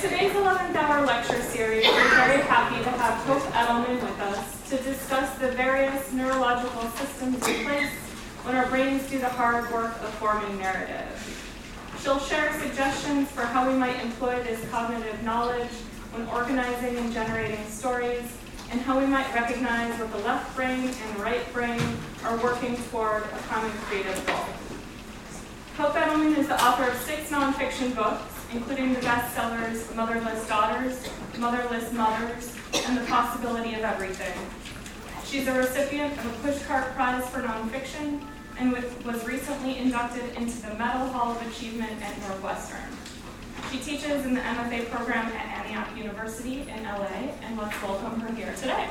Today's 11th hour lecture series, we're very happy to have Hope Edelman with us to discuss the various neurological systems in place when our brains do the hard work of forming narrative. She'll share suggestions for how we might employ this cognitive knowledge when organizing and generating stories, and how we might recognize what the left brain and right brain are working toward a common creative goal. Hope Edelman is the author of six nonfiction books, including the bestsellers Motherless Daughters, Motherless Mothers, and The Possibility of Everything. She's a recipient of a Pushcart Prize for Nonfiction and was recently inducted into the Medill Hall of Achievement at Northwestern. She teaches in the MFA program at Antioch University in LA, and let's welcome her here today.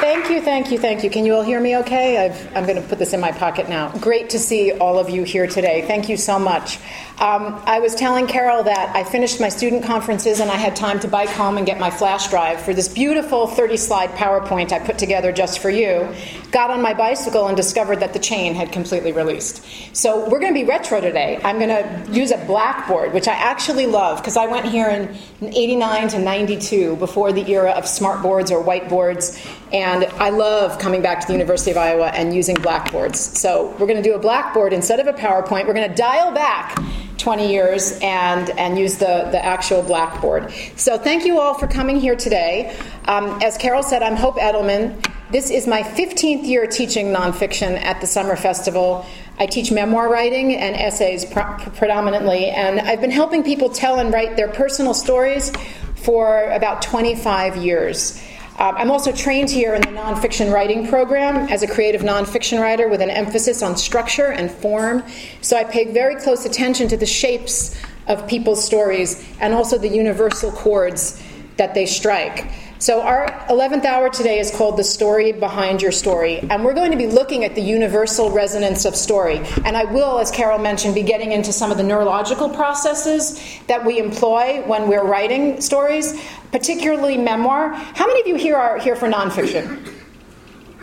Thank you, thank you, thank you. Can you all hear me okay? i am going to put this in my pocket now. Great to see all of you here today. Thank you so much. Um, I was telling Carol that I finished my student conferences and I had time to bike home and get my flash drive for this beautiful 30 slide PowerPoint I put together just for you. Got on my bicycle and discovered that the chain had completely released. So we're going to be retro today. I'm going to use a blackboard, which I actually love because I went here in 89 to 92 before the era of smart boards or whiteboards. And I love coming back to the University of Iowa and using blackboards. So we're going to do a blackboard instead of a PowerPoint. We're going to dial back 20 years and, and use the, the actual blackboard. So thank you all for coming here today. Um, as Carol said, I'm Hope Edelman. This is my 15th year teaching nonfiction at the Summer Festival. I teach memoir writing and essays predominantly, and I've been helping people tell and write their personal stories for about 25 years. Um, I'm also trained here in the nonfiction writing program as a creative nonfiction writer with an emphasis on structure and form. So I pay very close attention to the shapes of people's stories and also the universal chords that they strike. So, our 11th hour today is called The Story Behind Your Story. And we're going to be looking at the universal resonance of story. And I will, as Carol mentioned, be getting into some of the neurological processes that we employ when we're writing stories, particularly memoir. How many of you here are here for nonfiction?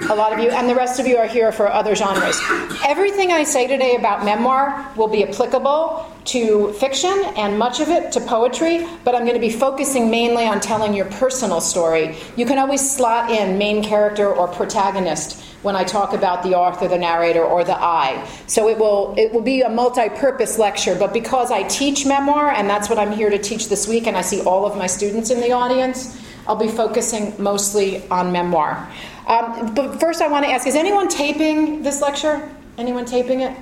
A lot of you, and the rest of you are here for other genres. Everything I say today about memoir will be applicable to fiction and much of it to poetry, but I'm going to be focusing mainly on telling your personal story. You can always slot in main character or protagonist when I talk about the author, the narrator, or the I. So it will it will be a multi-purpose lecture, but because I teach memoir and that's what I'm here to teach this week and I see all of my students in the audience, I'll be focusing mostly on memoir. Um, but first, I want to ask is anyone taping this lecture? Anyone taping it?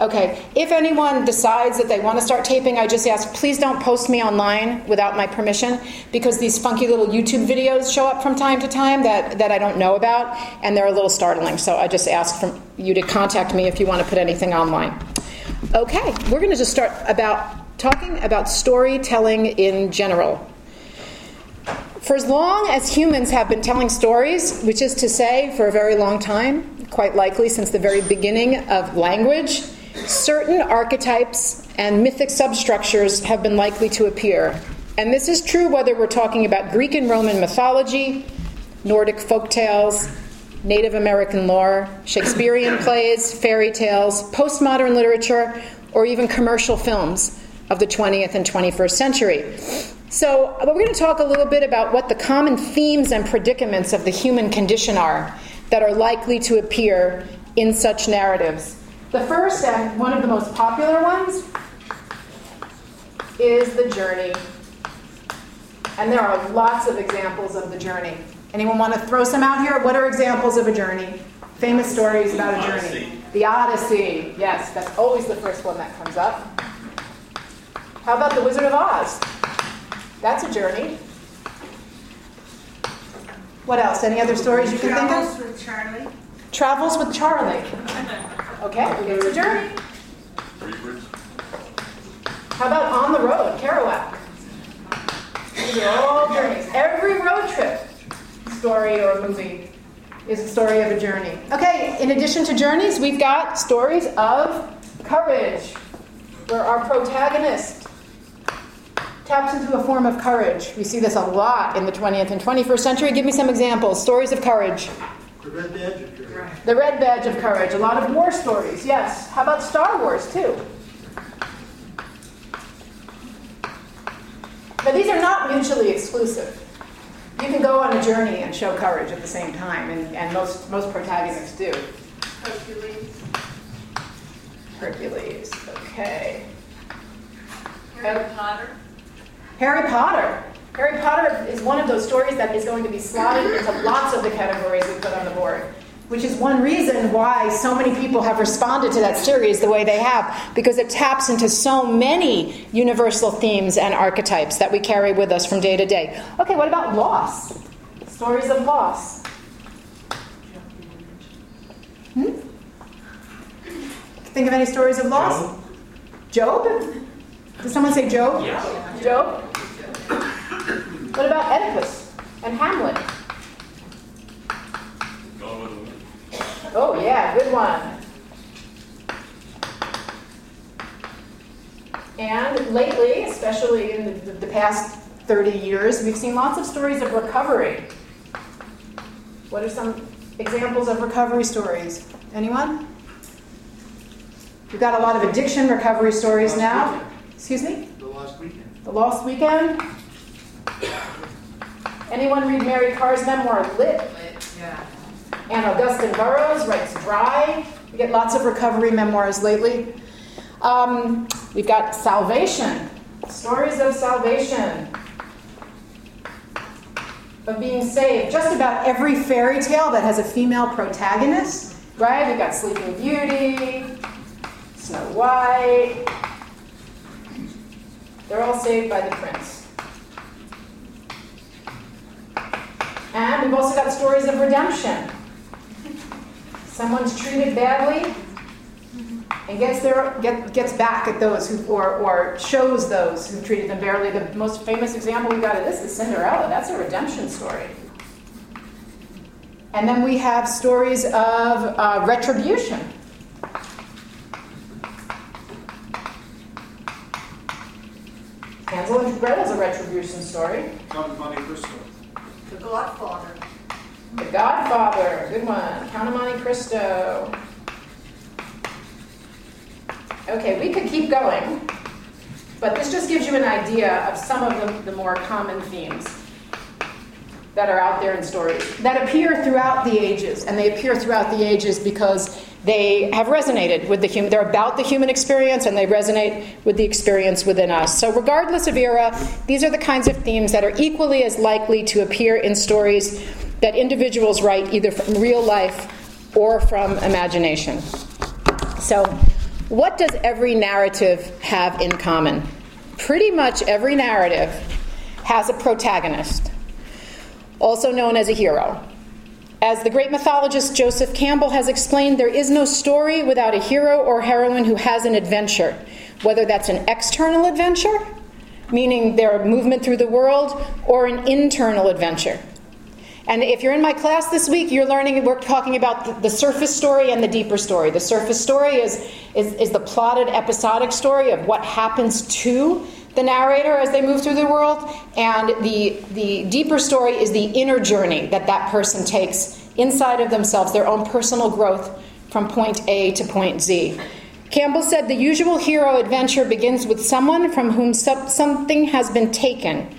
Okay, if anyone decides that they want to start taping, I just ask please don't post me online without my permission because these funky little YouTube videos show up from time to time that, that I don't know about and they're a little startling. So I just ask from you to contact me if you want to put anything online. Okay, we're going to just start about talking about storytelling in general. For as long as humans have been telling stories, which is to say, for a very long time, quite likely since the very beginning of language, certain archetypes and mythic substructures have been likely to appear. And this is true whether we're talking about Greek and Roman mythology, Nordic folk tales, Native American lore, Shakespearean plays, fairy tales, postmodern literature, or even commercial films of the 20th and 21st century. So, uh, we're going to talk a little bit about what the common themes and predicaments of the human condition are that are likely to appear in such narratives. The first and one of the most popular ones is the journey. And there are lots of examples of the journey. Anyone want to throw some out here? What are examples of a journey? Famous stories about a journey. The Odyssey. Yes, that's always the first one that comes up. How about The Wizard of Oz? That's a journey. What else? Any other stories you can Travels think of? Travels with Charley. Travels with Charley. Okay, it's a journey. How about On the Road, Kerouac? These are all journeys. Every road trip story or movie is a story of a journey. Okay, in addition to journeys, we've got stories of courage, where our protagonist taps into a form of courage. We see this a lot in the 20th and 21st century. Give me some examples. Stories of courage. The red badge of courage. The red badge of courage. A lot of war stories, yes. How about Star Wars, too? But these are not mutually exclusive. You can go on a journey and show courage at the same time, and, and most, most protagonists do. Hercules. Hercules, okay. Harry Potter. Harry Potter. Harry Potter is one of those stories that is going to be slotted into lots of the categories we put on the board, which is one reason why so many people have responded to that series the way they have, because it taps into so many universal themes and archetypes that we carry with us from day to day. Okay, what about loss? Stories of loss. Hmm? Think of any stories of loss? Job? Did someone say Job? Yeah. Job? What about Oedipus and Hamlet? Gone with the Wind. Oh, yeah, good one. And lately, especially in the, the past 30 years, we've seen lots of stories of recovery. What are some examples of recovery stories? Anyone? We've got a lot of addiction recovery stories now. Excuse me? The last weekend. The Lost Weekend? Anyone read Mary Karr's memoir, Lit? Yeah. And Augusten Burroughs writes Dry. We get lots of recovery memoirs lately. Um, we've got Salvation, stories of salvation, of being saved. Just about every fairy tale that has a female protagonist, right? We've got Sleeping Beauty, Snow White. They're all saved by the prince. And we've also got stories of redemption. Someone's treated badly and gets their get, gets back at those who or, or shows those who treated them badly. The most famous example we've got of this is Cinderella. That's a redemption story. And then we have stories of uh, retribution. Hansel and Gretel's a retribution story. Monte Cristo. The Godfather. The Godfather, good one. Count of Monte Cristo. Okay, we could keep going, but this just gives you an idea of some of the, the more common themes that are out there in stories that appear throughout the ages, and they appear throughout the ages because they have resonated with the human. They're about the human experience, and they resonate with the experience within us. So, regardless of era, these are the kinds of themes that are equally as likely to appear in stories that individuals write either from real life or from imagination. So, what does every narrative have in common? Pretty much every narrative has a protagonist, also known as a hero. As the great mythologist Joseph Campbell has explained, there is no story without a hero or heroine who has an adventure, whether that's an external adventure, meaning their movement through the world, or an internal adventure. And if you're in my class this week, you're learning, we're talking about the, the surface story and the deeper story. The surface story is, is, is the plotted episodic story of what happens to the narrator as they move through the world, and the, the deeper story is the inner journey that that person takes inside of themselves, their own personal growth from point A to point Z. Campbell said the usual hero adventure begins with someone from whom something has been taken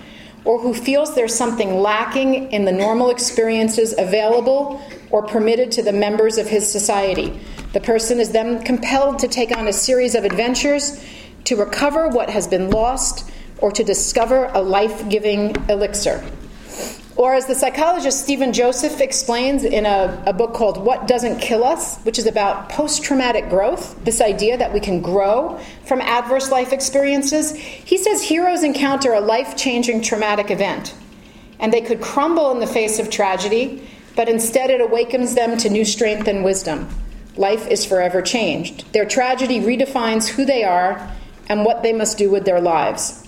or who feels there's something lacking in the normal experiences available or permitted to the members of his society. The person is then compelled to take on a series of adventures to recover what has been lost or to discover a life giving elixir. Or, as the psychologist Stephen Joseph explains in a, a book called What Doesn't Kill Us, which is about post traumatic growth, this idea that we can grow from adverse life experiences, he says heroes encounter a life changing traumatic event. And they could crumble in the face of tragedy, but instead it awakens them to new strength and wisdom. Life is forever changed. Their tragedy redefines who they are and what they must do with their lives.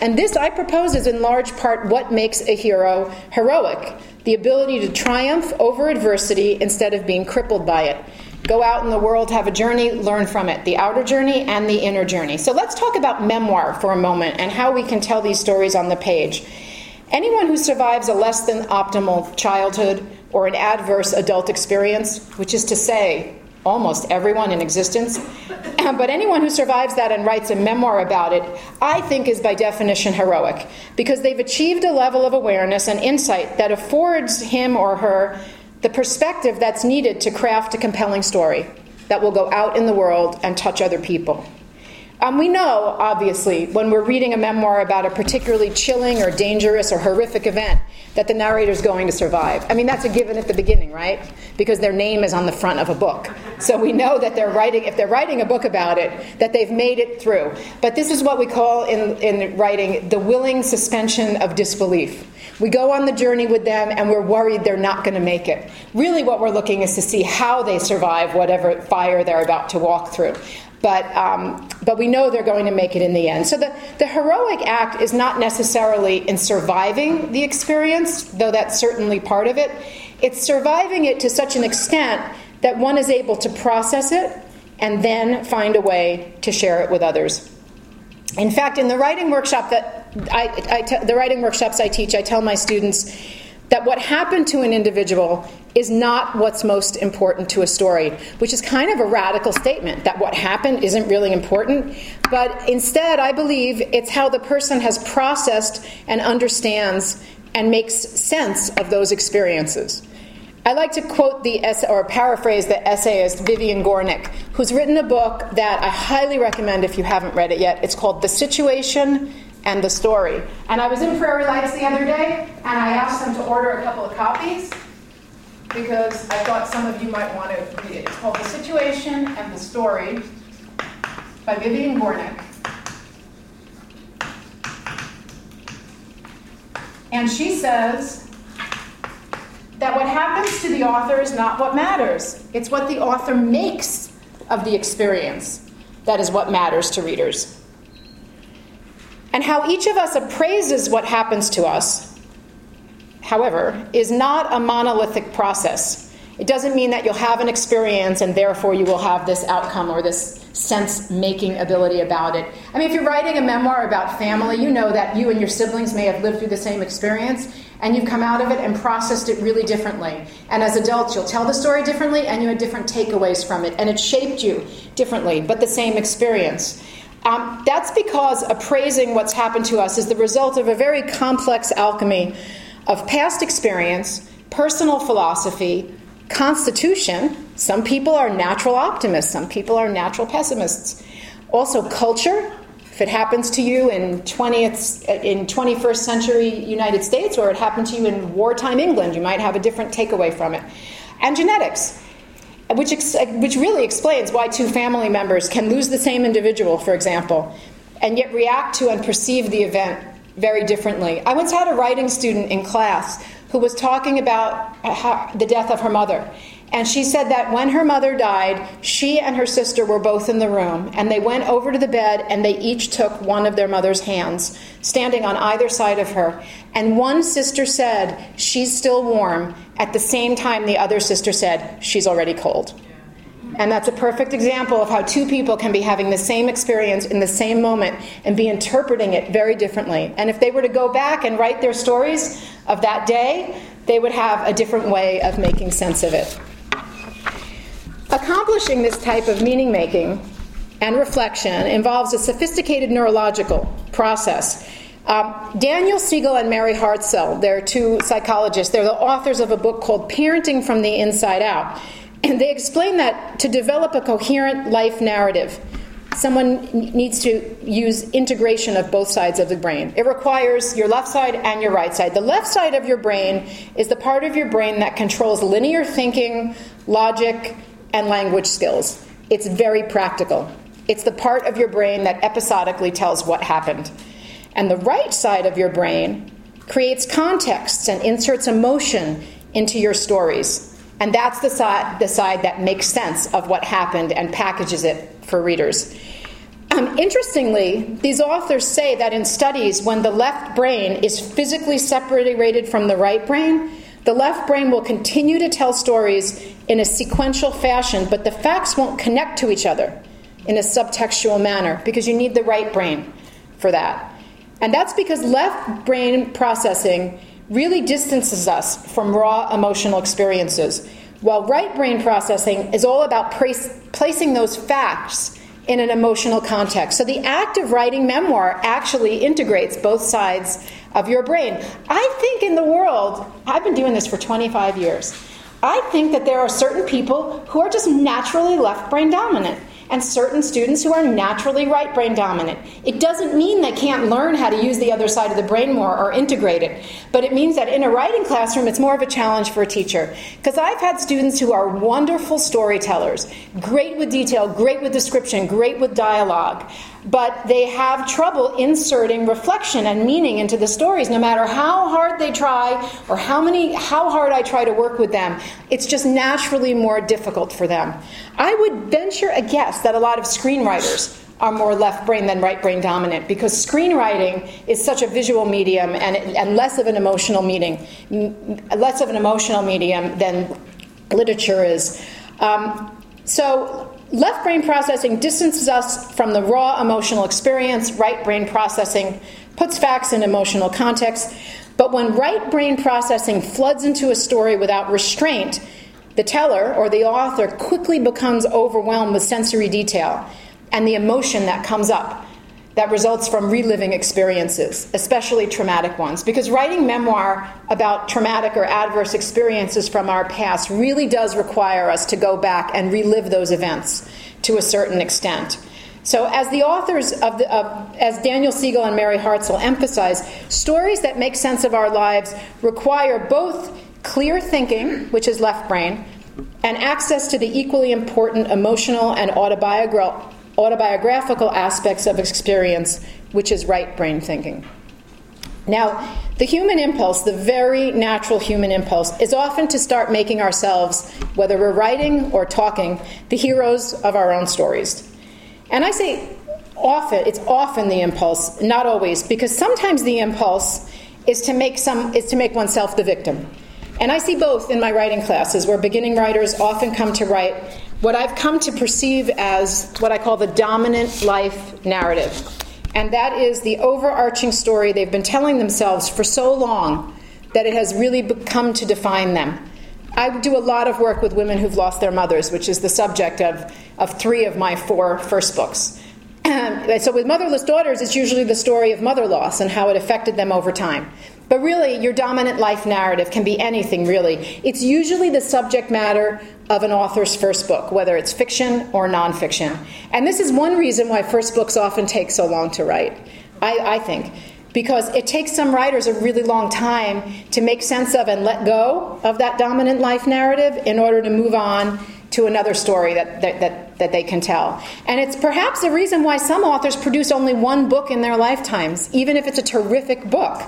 And this, I propose, is in large part what makes a hero heroic the ability to triumph over adversity instead of being crippled by it. Go out in the world, have a journey, learn from it the outer journey and the inner journey. So let's talk about memoir for a moment and how we can tell these stories on the page. Anyone who survives a less than optimal childhood or an adverse adult experience, which is to say, almost everyone in existence. but anyone who survives that and writes a memoir about it, I think is by definition heroic, because they've achieved a level of awareness and insight that affords him or her the perspective that's needed to craft a compelling story that will go out in the world and touch other people. Um, we know, obviously, when we're reading a memoir about a particularly chilling or dangerous or horrific event, that the narrator is going to survive. I mean, that's a given at the beginning, right? Because their name is on the front of a book. So we know that they're writing, if they're writing a book about it, that they've made it through. But this is what we call in, in writing the willing suspension of disbelief. We go on the journey with them and we're worried they're not going to make it. Really, what we're looking is to see how they survive whatever fire they're about to walk through but, um, but we know they're going to make it in the end. So the, the heroic act is not necessarily in surviving the experience, though that's certainly part of it. It's surviving it to such an extent that one is able to process it and then find a way to share it with others. In fact, in the writing workshop that I, the writing workshops I teach, I tell my students that what happened to an individual is not what's most important to a story, which is kind of a radical statement that what happened isn't really important. But instead, I believe it's how the person has processed and understands and makes sense of those experiences. I like to quote the or paraphrase the essayist Vivian Gornick, who's written a book that I highly recommend if you haven't read it yet. It's called The Situation and the story. And I was in Prairie Lights the other day, and I asked them to order a couple of copies because I thought some of you might want to read it. It's called The Situation and the Story by Vivian Gornick. And she says that what happens to the author is not what matters, it's what the author makes of the experience that is what matters to readers and how each of us appraises what happens to us, however, is not a monolithic process. It doesn't mean that you'll have an experience and therefore you will have this outcome or this sense making ability about it. I mean, if you're writing a memoir about family, you know that you and your siblings may have lived through the same experience and you've come out of it and processed it really differently. And as adults, you'll tell the story differently and you had different takeaways from it and it shaped you differently, but the same experience. Um, that's because appraising what's happened to us is the result of a very complex alchemy of past experience, personal philosophy, constitution. Some people are natural optimists, some people are natural pessimists. Also, culture. If it happens to you in 20th, in 21st century United States, or it happened to you in wartime England, you might have a different takeaway from it. And genetics which, ex- which really explains why two family members can lose the same individual, for example, and yet react to and perceive the event very differently. I once had a writing student in class who was talking about the death of her mother. And she said that when her mother died, she and her sister were both in the room, and they went over to the bed and they each took one of their mother's hands, standing on either side of her. And one sister said, She's still warm, at the same time the other sister said, She's already cold. And that's a perfect example of how two people can be having the same experience in the same moment and be interpreting it very differently. And if they were to go back and write their stories of that day, they would have a different way of making sense of it. Accomplishing this type of meaning making and reflection involves a sophisticated neurological process. Um, Daniel Siegel and Mary Hartzell, they're two psychologists, they're the authors of a book called Parenting from the Inside Out. And they explain that to develop a coherent life narrative, someone needs to use integration of both sides of the brain. It requires your left side and your right side. The left side of your brain is the part of your brain that controls linear thinking, logic, and language skills. It's very practical. It's the part of your brain that episodically tells what happened. And the right side of your brain creates contexts and inserts emotion into your stories. And that's the side, the side that makes sense of what happened and packages it for readers. Um, interestingly, these authors say that in studies, when the left brain is physically separated from the right brain, the left brain will continue to tell stories in a sequential fashion, but the facts won't connect to each other in a subtextual manner because you need the right brain for that. And that's because left brain processing really distances us from raw emotional experiences, while right brain processing is all about placing those facts in an emotional context. So the act of writing memoir actually integrates both sides of your brain. I think in the world, I've been doing this for 25 years. I think that there are certain people who are just naturally left brain dominant and certain students who are naturally right brain dominant. It doesn't mean they can't learn how to use the other side of the brain more or integrate it, but it means that in a writing classroom, it's more of a challenge for a teacher. Because I've had students who are wonderful storytellers, great with detail, great with description, great with dialogue but they have trouble inserting reflection and meaning into the stories no matter how hard they try or how many how hard I try to work with them. It's just naturally more difficult for them. I would venture a guess that a lot of screenwriters are more left brain than right brain dominant because screenwriting is such a visual medium and, and less of an emotional meeting less of an emotional medium than literature is. Um, so Left brain processing distances us from the raw emotional experience. Right brain processing puts facts in emotional context. But when right brain processing floods into a story without restraint, the teller or the author quickly becomes overwhelmed with sensory detail and the emotion that comes up that results from reliving experiences, especially traumatic ones. Because writing memoir about traumatic or adverse experiences from our past really does require us to go back and relive those events to a certain extent. So, as the authors of, the, of, as Daniel Siegel and Mary Hartzell emphasize, stories that make sense of our lives require both clear thinking, which is left brain, and access to the equally important emotional and autobiographical autobiographical aspects of experience, which is right brain thinking. Now, the human impulse, the very natural human impulse, is often to start making ourselves, whether we're writing or talking, the heroes of our own stories. And I say often, it's often the impulse, not always, because sometimes the impulse is to make some is to make oneself the victim. And I see both in my writing classes where beginning writers often come to write what I've come to perceive as what I call the dominant life narrative. And that is the overarching story they've been telling themselves for so long that it has really come to define them. I do a lot of work with women who've lost their mothers, which is the subject of, of three of my four first books. so, with motherless daughters, it's usually the story of mother loss and how it affected them over time. But really, your dominant life narrative can be anything, really. It's usually the subject matter of an author's first book, whether it's fiction or nonfiction. And this is one reason why first books often take so long to write, I, I think. Because it takes some writers a really long time to make sense of and let go of that dominant life narrative in order to move on to another story that, that, that, that, they can tell. And it's perhaps the reason why some authors produce only one book in their lifetimes, even if it's a terrific book.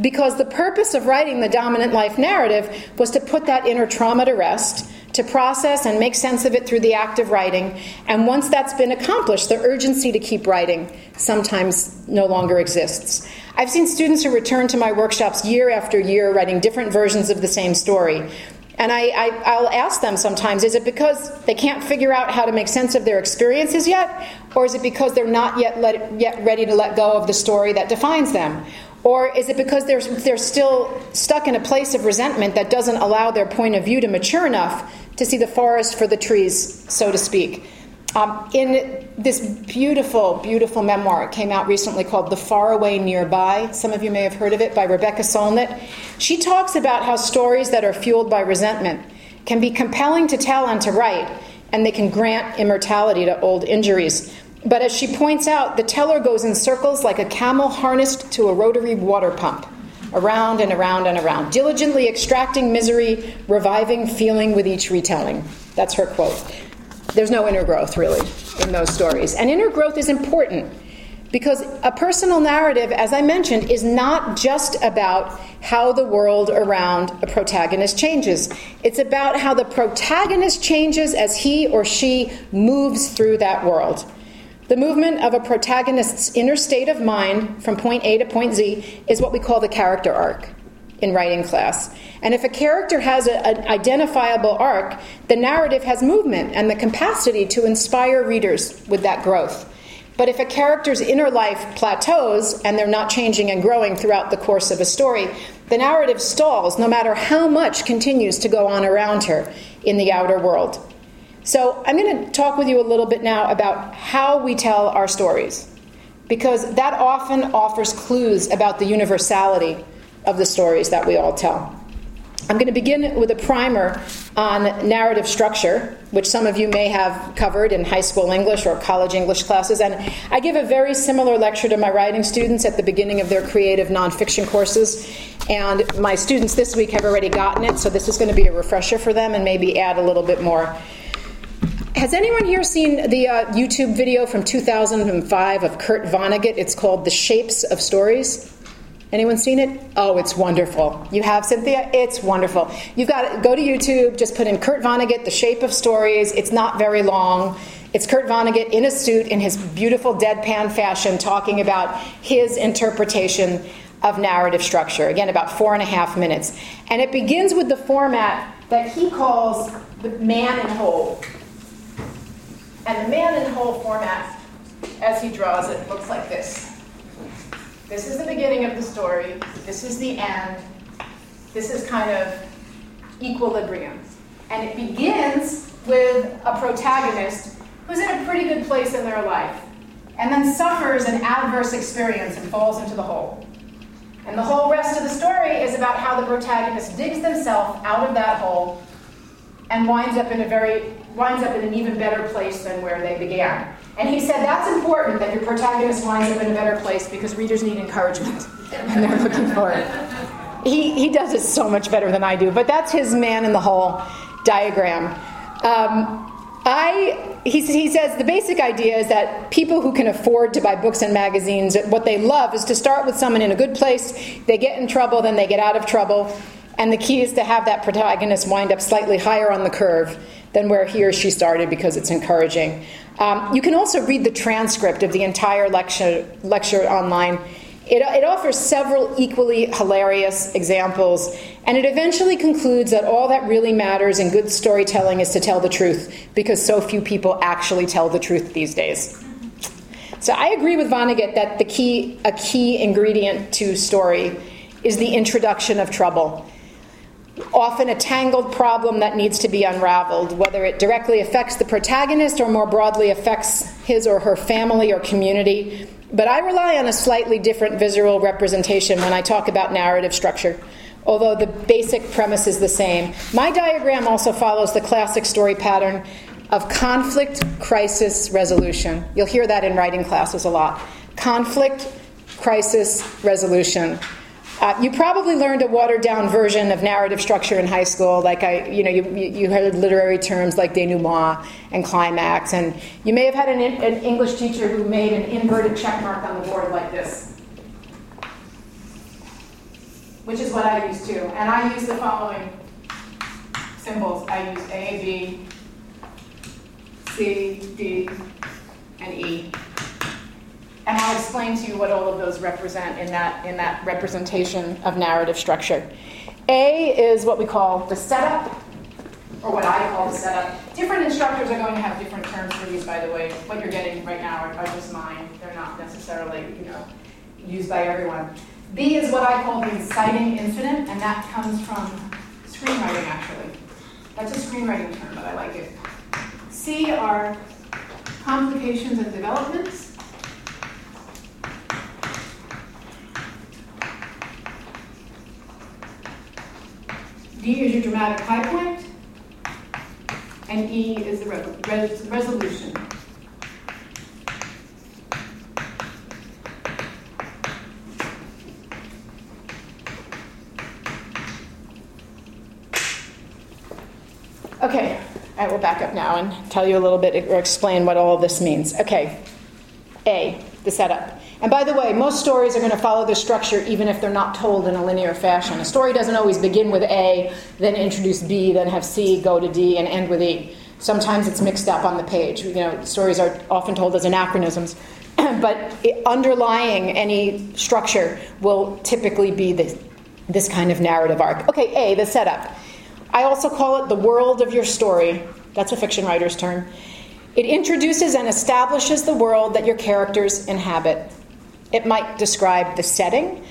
Because the purpose of writing the dominant life narrative was to put that inner trauma to rest, to process and make sense of it through the act of writing. And once that's been accomplished, the urgency to keep writing sometimes no longer exists. I've seen students who return to my workshops year after year writing different versions of the same story. And I, will ask them sometimes is it because they can't figure out how to make sense of their experiences yet? Or is it because they're not yet, let, yet ready to let go of the story that defines them? Or is it because they're, they're still stuck in a place of resentment that doesn't allow their point of view to mature enough to see the forest for the trees, so to speak? Um, in this beautiful, beautiful memoir, it came out recently called The Faraway Nearby. Some of you may have heard of it by Rebecca Solnit. She talks about how stories that are fueled by resentment can be compelling to tell and to write, and they can grant immortality to old injuries. But as she points out, the teller goes in circles like a camel harnessed to a rotary water pump, around and around and around, diligently extracting misery, reviving feeling with each retelling. That's her quote. There's no inner growth, really, in those stories. And inner growth is important because a personal narrative, as I mentioned, is not just about how the world around a protagonist changes. It's about how the protagonist changes as he or she moves through that world. The movement of a protagonist's inner state of mind from point A to point Z is what we call the character arc in writing class. And if a character has an identifiable arc, the narrative has movement and the capacity to inspire readers with that growth. But if a character's inner life plateaus and they're not changing and growing throughout the course of a story, the narrative stalls no matter how much continues to go on around her in the outer world. So, I'm going to talk with you a little bit now about how we tell our stories, because that often offers clues about the universality of the stories that we all tell. I'm going to begin with a primer on narrative structure, which some of you may have covered in high school English or college English classes. And I give a very similar lecture to my writing students at the beginning of their creative nonfiction courses. And my students this week have already gotten it, so this is going to be a refresher for them and maybe add a little bit more. Has anyone here seen the uh, YouTube video from 2005 of Kurt Vonnegut? It's called The Shapes of Stories. Anyone seen it? Oh, it's wonderful. You have Cynthia? It's wonderful. You've got to go to YouTube, just put in Kurt Vonnegut, The Shape of Stories. It's not very long. It's Kurt Vonnegut in a suit in his beautiful deadpan fashion talking about his interpretation of narrative structure. Again, about four and a half minutes. And it begins with the format that he calls the man in hole. And the man in hole format, as he draws it, looks like this. This is the beginning of the story. This is the end. This is kind of equilibrium. And it begins with a protagonist who's in a pretty good place in their life and then suffers an adverse experience and falls into the hole. And the whole rest of the story is about how the protagonist digs themselves out of that hole and winds up in a very winds up in an even better place than where they began. And he said that's important that your protagonist winds up in a better place because readers need encouragement and they're looking for it. He, he does it so much better than I do, but that's his man in the hole diagram. Um, I, he, he says the basic idea is that people who can afford to buy books and magazines, what they love is to start with someone in a good place, they get in trouble, then they get out of trouble, and the key is to have that protagonist wind up slightly higher on the curve than where he or she started because it's encouraging. Um, you can also read the transcript of the entire lecture, lecture online. It, it offers several equally hilarious examples, and it eventually concludes that all that really matters in good storytelling is to tell the truth, because so few people actually tell the truth these days. So I agree with Vonnegut that the key, a key ingredient to story is the introduction of trouble often a tangled problem that needs to be unraveled, whether it directly affects the protagonist or more broadly affects his or her family or community. But I rely on a slightly different visual representation when I talk about narrative structure, although the basic premise is the same. My diagram also follows the classic story pattern of conflict, crisis, resolution. You'll hear that in writing classes a lot. Conflict, crisis, resolution. Uh, you probably learned a watered down version of narrative structure in high school. Like I, you know, you, you heard literary terms like denouement and climax, and you may have had an, an English teacher who made an inverted check mark on the board like this, which is what I use too. And I use the following symbols. I use A, B, C, D, and E. And I'll explain to you what all of those represent in that, in that representation of narrative structure. A is what we call the setup, or what I call the setup. Different instructors are going to have different terms for these, by the way. What you're getting right now are, are just mine. They're not necessarily, you know, used by everyone. B is what I call the inciting incident, and that comes from screenwriting, actually. That's a screenwriting term, but I like it. C are complications and developments. D is your dramatic high point, and E is the res- resolution. Okay, I will back up now and tell you a little bit or explain what all of this means. Okay, A, the setup. And by the way, most stories are going to follow this structure even if they're not told in a linear fashion. A story doesn't always begin with A, then introduce B, then have C, go to D, and end with E. Sometimes it's mixed up on the page. You know, stories are often told as anachronisms. but underlying any structure will typically be this, this kind of narrative arc. Okay, A, the setup. I also call it the world of your story. That's a fiction writer's term. It introduces and establishes the world that your characters inhabit. It might describe the setting.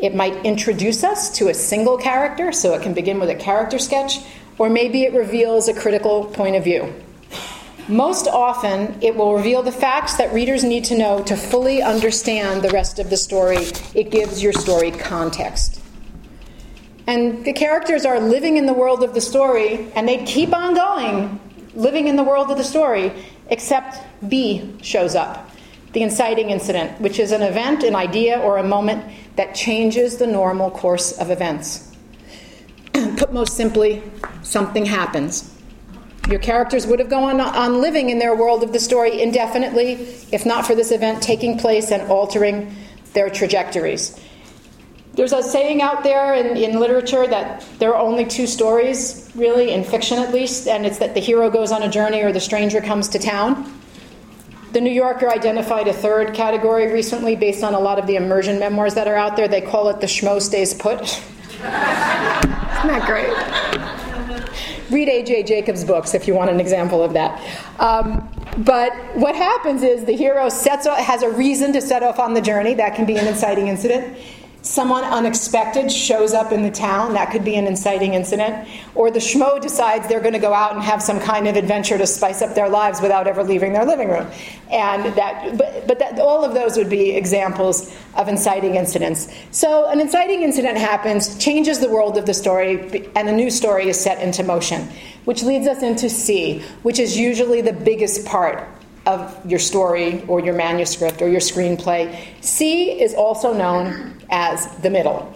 It might introduce us to a single character, so it can begin with a character sketch, or maybe it reveals a critical point of view. Most often, it will reveal the facts that readers need to know to fully understand the rest of the story. It gives your story context. And the characters are living in the world of the story, and they keep on going, living in the world of the story, except B shows up the inciting incident, which is an event, an idea, or a moment that changes the normal course of events. Put most simply, something happens. Your characters would have gone on living in their world of the story indefinitely if not for this event taking place and altering their trajectories. There's a saying out there in, in, literature that there are only two stories, really, in fiction at least, and it's that the hero goes on a journey or the stranger comes to town. The New Yorker identified a third category recently based on a lot of the immersion memoirs that are out there. They call it the schmo stays put. Isn't that great? Read A.J. Jacobs' books if you want an example of that. Um, but what happens is the hero sets has a reason to set off on the journey. That can be an inciting incident. Someone unexpected shows up in the town, that could be an inciting incident. Or the schmo decides they're going to go out and have some kind of adventure to spice up their lives without ever leaving their living room. And that, but, but that, all of those would be examples of inciting incidents. So an inciting incident happens, changes the world of the story, and a new story is set into motion, which leads us into C, which is usually the biggest part of your story or your manuscript or your screenplay. C is also known as the middle.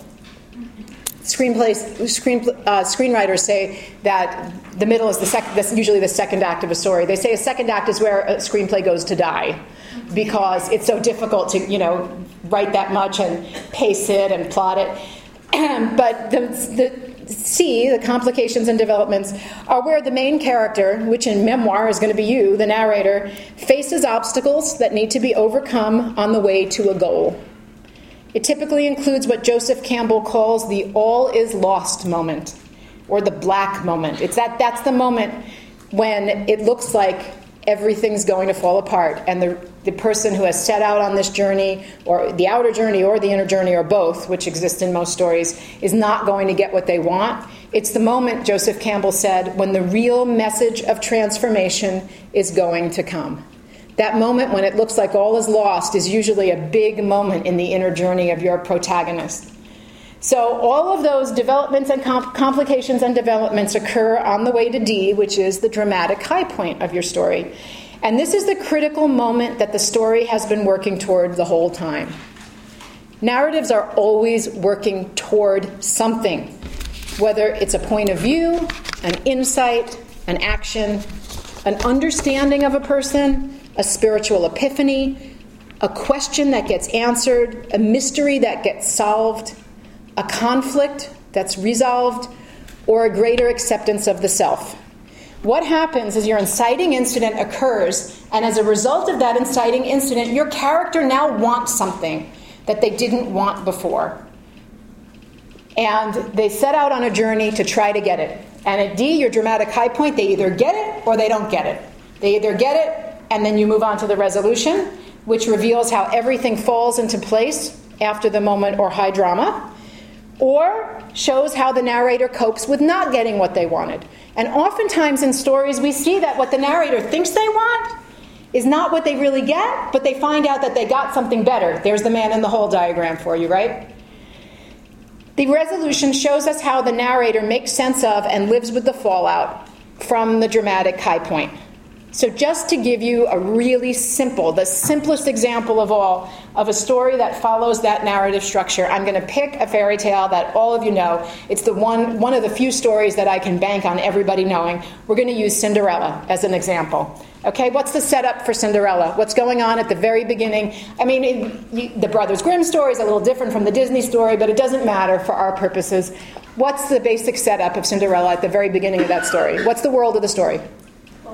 Screen, uh, screenwriters say that the middle is the sec- that's usually the second act of a story. They say a second act is where a screenplay goes to die because it's so difficult to you know write that much and pace it and plot it. but the, the C, the complications and developments, are where the main character, which in memoir is going to be you, the narrator, faces obstacles that need to be overcome on the way to a goal. It typically includes what Joseph Campbell calls the all is lost moment or the black moment. It's that that's the moment when it looks like everything's going to fall apart and the the person who has set out on this journey, or the outer journey, or the inner journey, or both, which exist in most stories, is not going to get what they want. It's the moment, Joseph Campbell said, when the real message of transformation is going to come. That moment when it looks like all is lost is usually a big moment in the inner journey of your protagonist. So, all of those developments and complications and developments occur on the way to D, which is the dramatic high point of your story. And this is the critical moment that the story has been working toward the whole time. Narratives are always working toward something, whether it's a point of view, an insight, an action, an understanding of a person, a spiritual epiphany, a question that gets answered, a mystery that gets solved, a conflict that's resolved, or a greater acceptance of the self. What happens is your inciting incident occurs, and as a result of that inciting incident, your character now wants something that they didn't want before. And they set out on a journey to try to get it. And at D, your dramatic high point, they either get it or they don't get it. They either get it, and then you move on to the resolution, which reveals how everything falls into place after the moment or high drama, or shows how the narrator copes with not getting what they wanted. And oftentimes in stories, we see that what the narrator thinks they want is not what they really get, but they find out that they got something better. There's the man in the hole diagram for you, right? The resolution shows us how the narrator makes sense of and lives with the fallout from the dramatic high point. So, just to give you a really simple, the simplest example of all, of a story that follows that narrative structure, I'm going to pick a fairy tale that all of you know. It's the one, one of the few stories that I can bank on everybody knowing. We're going to use Cinderella as an example. Okay, what's the setup for Cinderella? What's going on at the very beginning? I mean, it, the Brothers Grimm story is a little different from the Disney story, but it doesn't matter for our purposes. What's the basic setup of Cinderella at the very beginning of that story? What's the world of the story?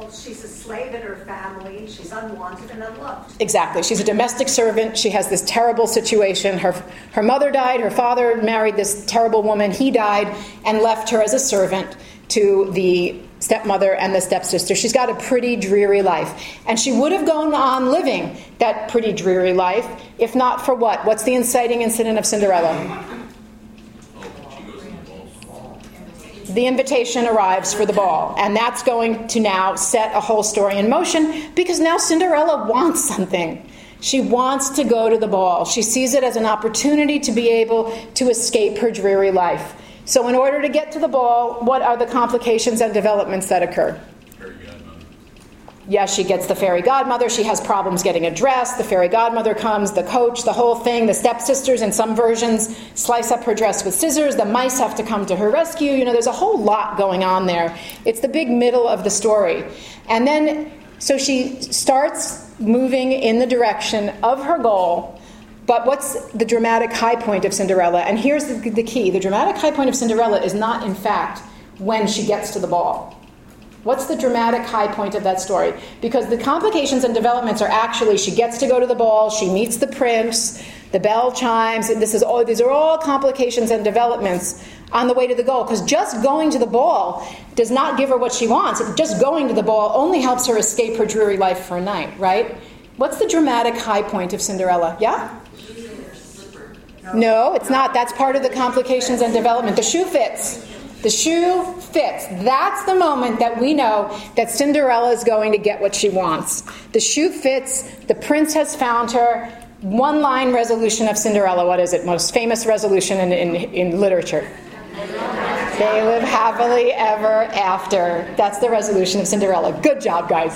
She's a slave in her family. She's unwanted and unloved. Exactly. She's a domestic servant. She has this terrible situation. Her, her mother died. Her father married this terrible woman. He died and left her as a servant to the stepmother and the stepsister. She's got a pretty dreary life. And she would have gone on living that pretty dreary life if not for what? What's the inciting incident of Cinderella? The invitation arrives for the ball. And that's going to now set a whole story in motion because now Cinderella wants something. She wants to go to the ball. She sees it as an opportunity to be able to escape her dreary life. So, in order to get to the ball, what are the complications and developments that occur? Yes, she gets the fairy godmother. She has problems getting a dress. The fairy godmother comes, the coach, the whole thing. The stepsisters, in some versions, slice up her dress with scissors. The mice have to come to her rescue. You know, there's a whole lot going on there. It's the big middle of the story. And then, so she starts moving in the direction of her goal. But what's the dramatic high point of Cinderella? And here's the, the key the dramatic high point of Cinderella is not, in fact, when she gets to the ball. What's the dramatic high point of that story? Because the complications and developments are actually she gets to go to the ball, she meets the prince, the bell chimes. This is all, these are all complications and developments on the way to the goal. Because just going to the ball does not give her what she wants. Just going to the ball only helps her escape her dreary life for a night, right? What's the dramatic high point of Cinderella? Yeah? No, it's not. That's part of the complications and development. The shoe fits. The shoe fits. That's the moment that we know that Cinderella is going to get what she wants. The shoe fits. The prince has found her. One line resolution of Cinderella. What is it? Most famous resolution in, in, in literature. They live happily ever after. That's the resolution of Cinderella. Good job, guys.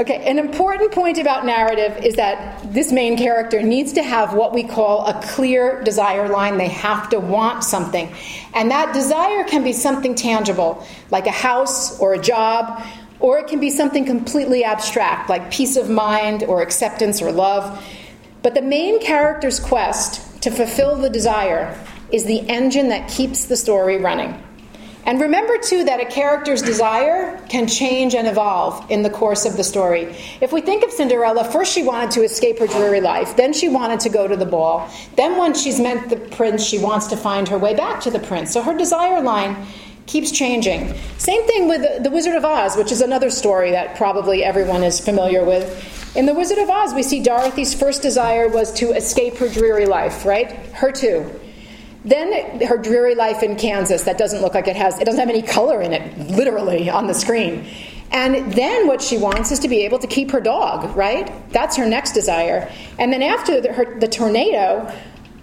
Okay, an important point about narrative is that this main character needs to have what we call a clear desire line. They have to want something. And that desire can be something tangible, like a house or a job, or it can be something completely abstract, like peace of mind or acceptance or love. But the main character's quest to fulfill the desire is the engine that keeps the story running. And remember, too, that a character's desire can change and evolve in the course of the story. If we think of Cinderella, first she wanted to escape her dreary life, then she wanted to go to the ball. Then, once she's met the prince, she wants to find her way back to the prince. So her desire line keeps changing. Same thing with The Wizard of Oz, which is another story that probably everyone is familiar with. In The Wizard of Oz, we see Dorothy's first desire was to escape her dreary life, right? Her too. Then her dreary life in Kansas that doesn't look like it has, it doesn't have any color in it, literally, on the screen. And then what she wants is to be able to keep her dog, right? That's her next desire. And then after the, her, the tornado,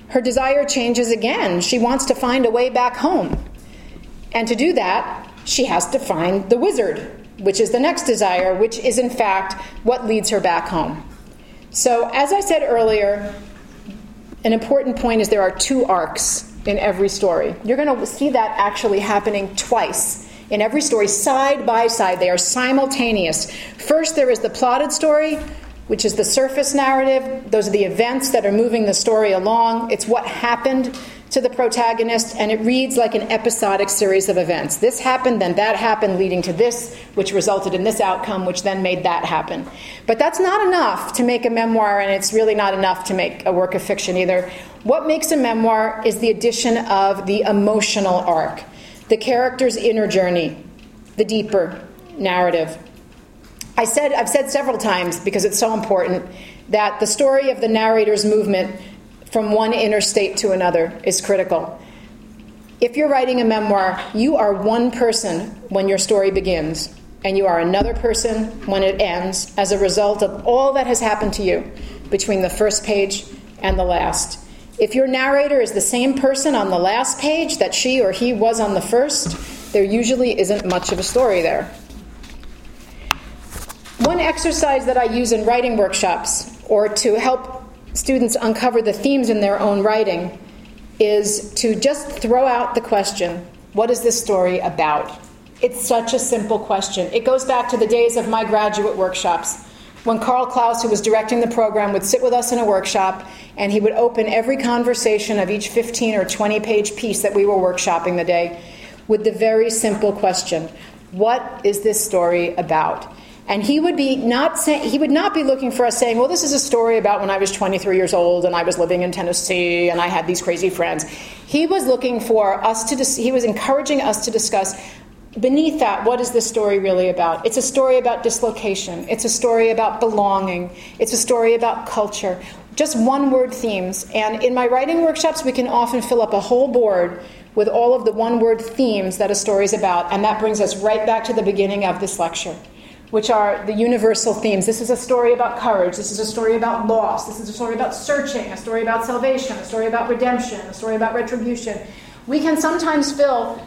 her desire changes again. She wants to find a way back home. And to do that, she has to find the wizard, which is the next desire, which is in fact what leads her back home. So, as I said earlier, an important point is there are two arcs in every story. You're going to see that actually happening twice in every story, side by side. They are simultaneous. First, there is the plotted story, which is the surface narrative. Those are the events that are moving the story along. It's what happened to the protagonist, and it reads like an episodic series of events. This happened, then that happened, leading to this, which resulted in this outcome, which then made that happen. But that's not enough to make a memoir, and it's really not enough to make a work of fiction either. What makes a memoir is the addition of the emotional arc, the character's inner journey, the deeper narrative. I said, I've said several times, because it's so important, that the story of the narrator's movement from one inner state to another is critical. If you're writing a memoir, you are one person when your story begins, and you are another person when it ends as a result of all that has happened to you between the first page and the last. If your narrator is the same person on the last page that she or he was on the first, there usually isn't much of a story there. One exercise that I use in writing workshops or to help students uncover the themes in their own writing is to just throw out the question what is this story about? It's such a simple question. It goes back to the days of my graduate workshops when Carl Klaus, who was directing the program, would sit with us in a workshop and he would open every conversation of each 15 or 20 page piece that we were workshopping the day with the very simple question What is this story about? And he would be not say, he would not be looking for us saying, "Well, this is a story about when I was 23 years old and I was living in Tennessee and I had these crazy friends." He was looking for us to dis- he was encouraging us to discuss beneath that, what is this story really about? It's a story about dislocation, it's a story about belonging, it's a story about culture. Just one word themes. And in my writing workshops, we can often fill up a whole board with all of the one word themes that a story is about. And that brings us right back to the beginning of this lecture, which are the universal themes. This is a story about courage, this is a story about loss, this is a story about searching, a story about salvation, a story about redemption, a story about retribution. We can sometimes fill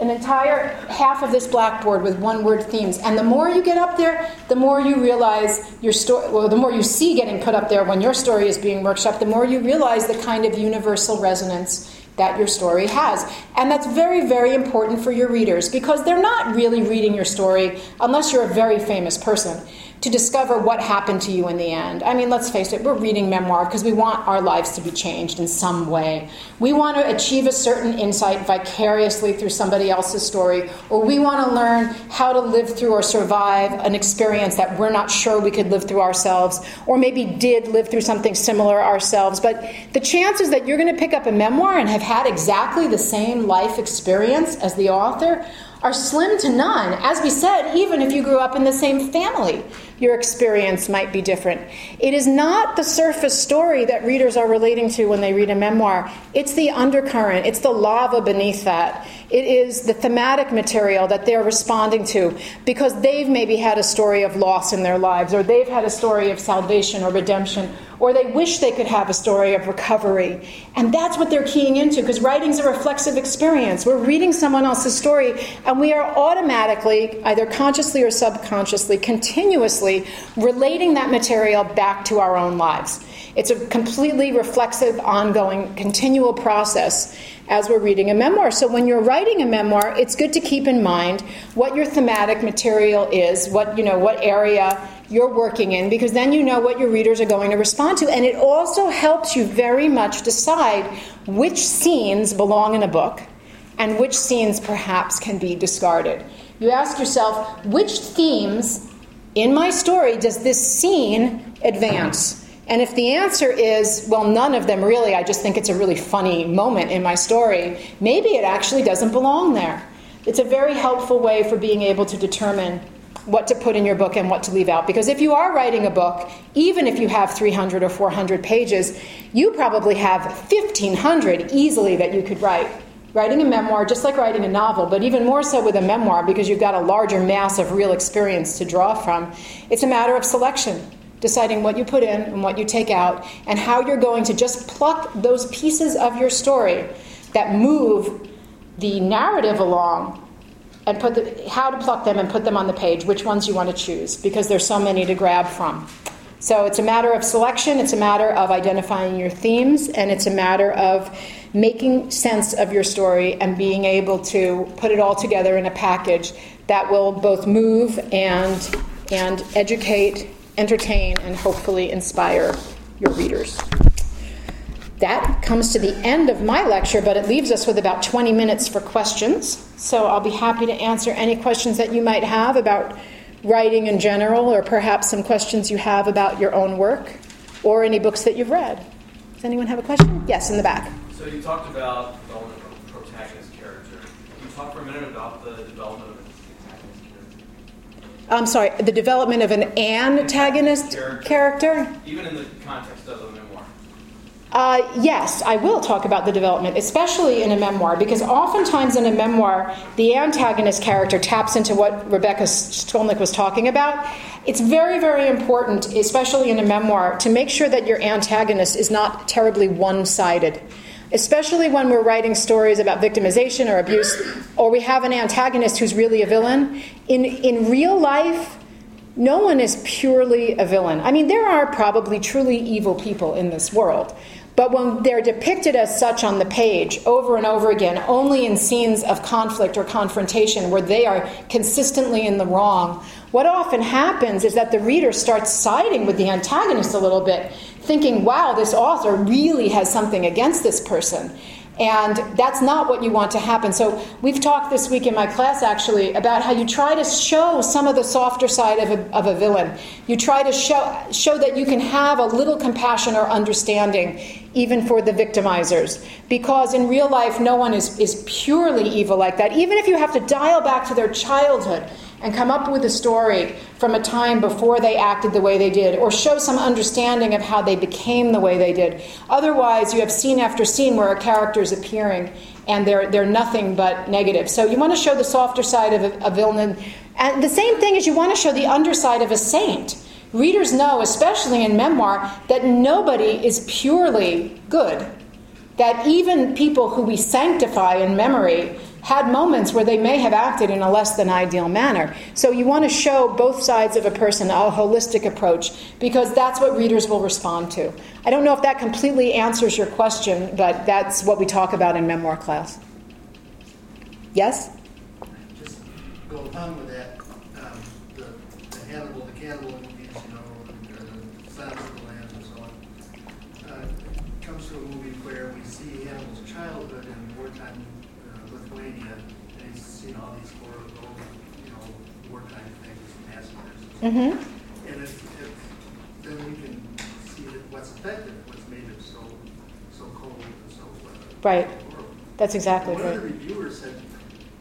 an entire half of this blackboard with one word themes. And the more you get up there, the more you realize your story, well, the more you see getting put up there when your story is being workshopped, the more you realize the kind of universal resonance that your story has. And that's very, very important for your readers because they're not really reading your story unless you're a very famous person to discover what happened to you in the end. I mean, let's face it, we're reading memoir because we want our lives to be changed in some way. We want to achieve a certain insight vicariously through somebody else's story, or we want to learn how to live through or survive an experience that we're not sure we could live through ourselves, or maybe did live through something similar ourselves. But the chances that you're going to pick up a memoir and have had exactly the same life experience as the author are slim to none. As we said, even if you grew up in the same family, your experience might be different. It is not the surface story that readers are relating to when they read a memoir, it's the undercurrent, it's the lava beneath that. It is the thematic material that they're responding to because they've maybe had a story of loss in their lives, or they've had a story of salvation or redemption, or they wish they could have a story of recovery. And that's what they're keying into because writing's a reflexive experience. We're reading someone else's story and we are automatically, either consciously or subconsciously, continuously relating that material back to our own lives. It's a completely reflexive, ongoing, continual process as we're reading a memoir. So when you're writing a memoir, it's good to keep in mind what your thematic material is, what you know, what area you're working in because then you know what your readers are going to respond to and it also helps you very much decide which scenes belong in a book and which scenes perhaps can be discarded. You ask yourself, which themes in my story does this scene advance? And if the answer is, well, none of them really, I just think it's a really funny moment in my story, maybe it actually doesn't belong there. It's a very helpful way for being able to determine what to put in your book and what to leave out. Because if you are writing a book, even if you have 300 or 400 pages, you probably have 1,500 easily that you could write. Writing a memoir, just like writing a novel, but even more so with a memoir because you've got a larger mass of real experience to draw from, it's a matter of selection deciding what you put in and what you take out, and how you're going to just pluck those pieces of your story that move the narrative along and put the, how to pluck them and put them on the page, which ones you want to choose, because there's so many to grab from. So it's a matter of selection, it's a matter of identifying your themes, and it's a matter of making sense of your story and being able to put it all together in a package that will both move and and educate entertain, and hopefully inspire your readers. That comes to the end of my lecture, but it leaves us with about 20 minutes for questions. So I'll be happy to answer any questions that you might have about writing in general, or perhaps some questions you have about your own work, or any books that you've read. Does anyone have a question? Yes, in the back. So you talked about the development of protagonist character. Can you talk for a minute about the development of the antagonist character. I'm sorry, the development of an antagonist character, character? Even in the context of a. Uh, yes, I will talk about the development, especially in a memoir, because oftentimes in a memoir, the antagonist character taps into what Rebecca Stolnick was talking about. It's very, very important, especially in a memoir, to make sure that your antagonist is not terribly one sided especially when we're writing stories about victimization or abuse, or we have an antagonist who's really a villain. In, in real life, no one is purely a villain. I mean, there are probably truly evil people in this world. But when they're depicted as such on the page over and over again, only in scenes of conflict or confrontation where they are consistently in the wrong, what often happens is that the reader starts siding with the antagonist a little bit thinking, wow, this author really has something against this person. And that's not what you want to happen. So, we've talked this week in my class actually about how you try to show some of the softer side of a, of a villain. You try to show, show that you can have a little compassion or understanding, even for the victimizers. Because in real life, no one is, is purely evil like that. Even if you have to dial back to their childhood and come up with a story from a time before they acted the way they did, or show some understanding of how they became the way they did. Otherwise, you have scene after scene where a character is appearing and they're, they're nothing but negative. So you want to show the softer side of a, a villain. And the same thing is you want to show the underside of a saint. Readers know, especially in memoir, that nobody is purely good. That even people who we sanctify in memory had moments where they may have acted in a less than ideal manner. So you want to show both sides of a person, a holistic approach, because that's what readers will respond to. I don't know if that completely answers your question, but that's what we talk about in memoir class. Yes? Just go with that, um, the, the Hannibal, the cannibal movies, you know, or the Silence of the Lambs and so on. Uh, it comes to a movie where we see Hannibal's childhood in wartime uh, Lithuania, and he's seen all these horrible, you know, wartime things, massacres. Mm-hmm. And if, if, then we can see that what's affected, it, what's made it so, so cold and so, uh, Right. That's exactly One of the right. reviewers said,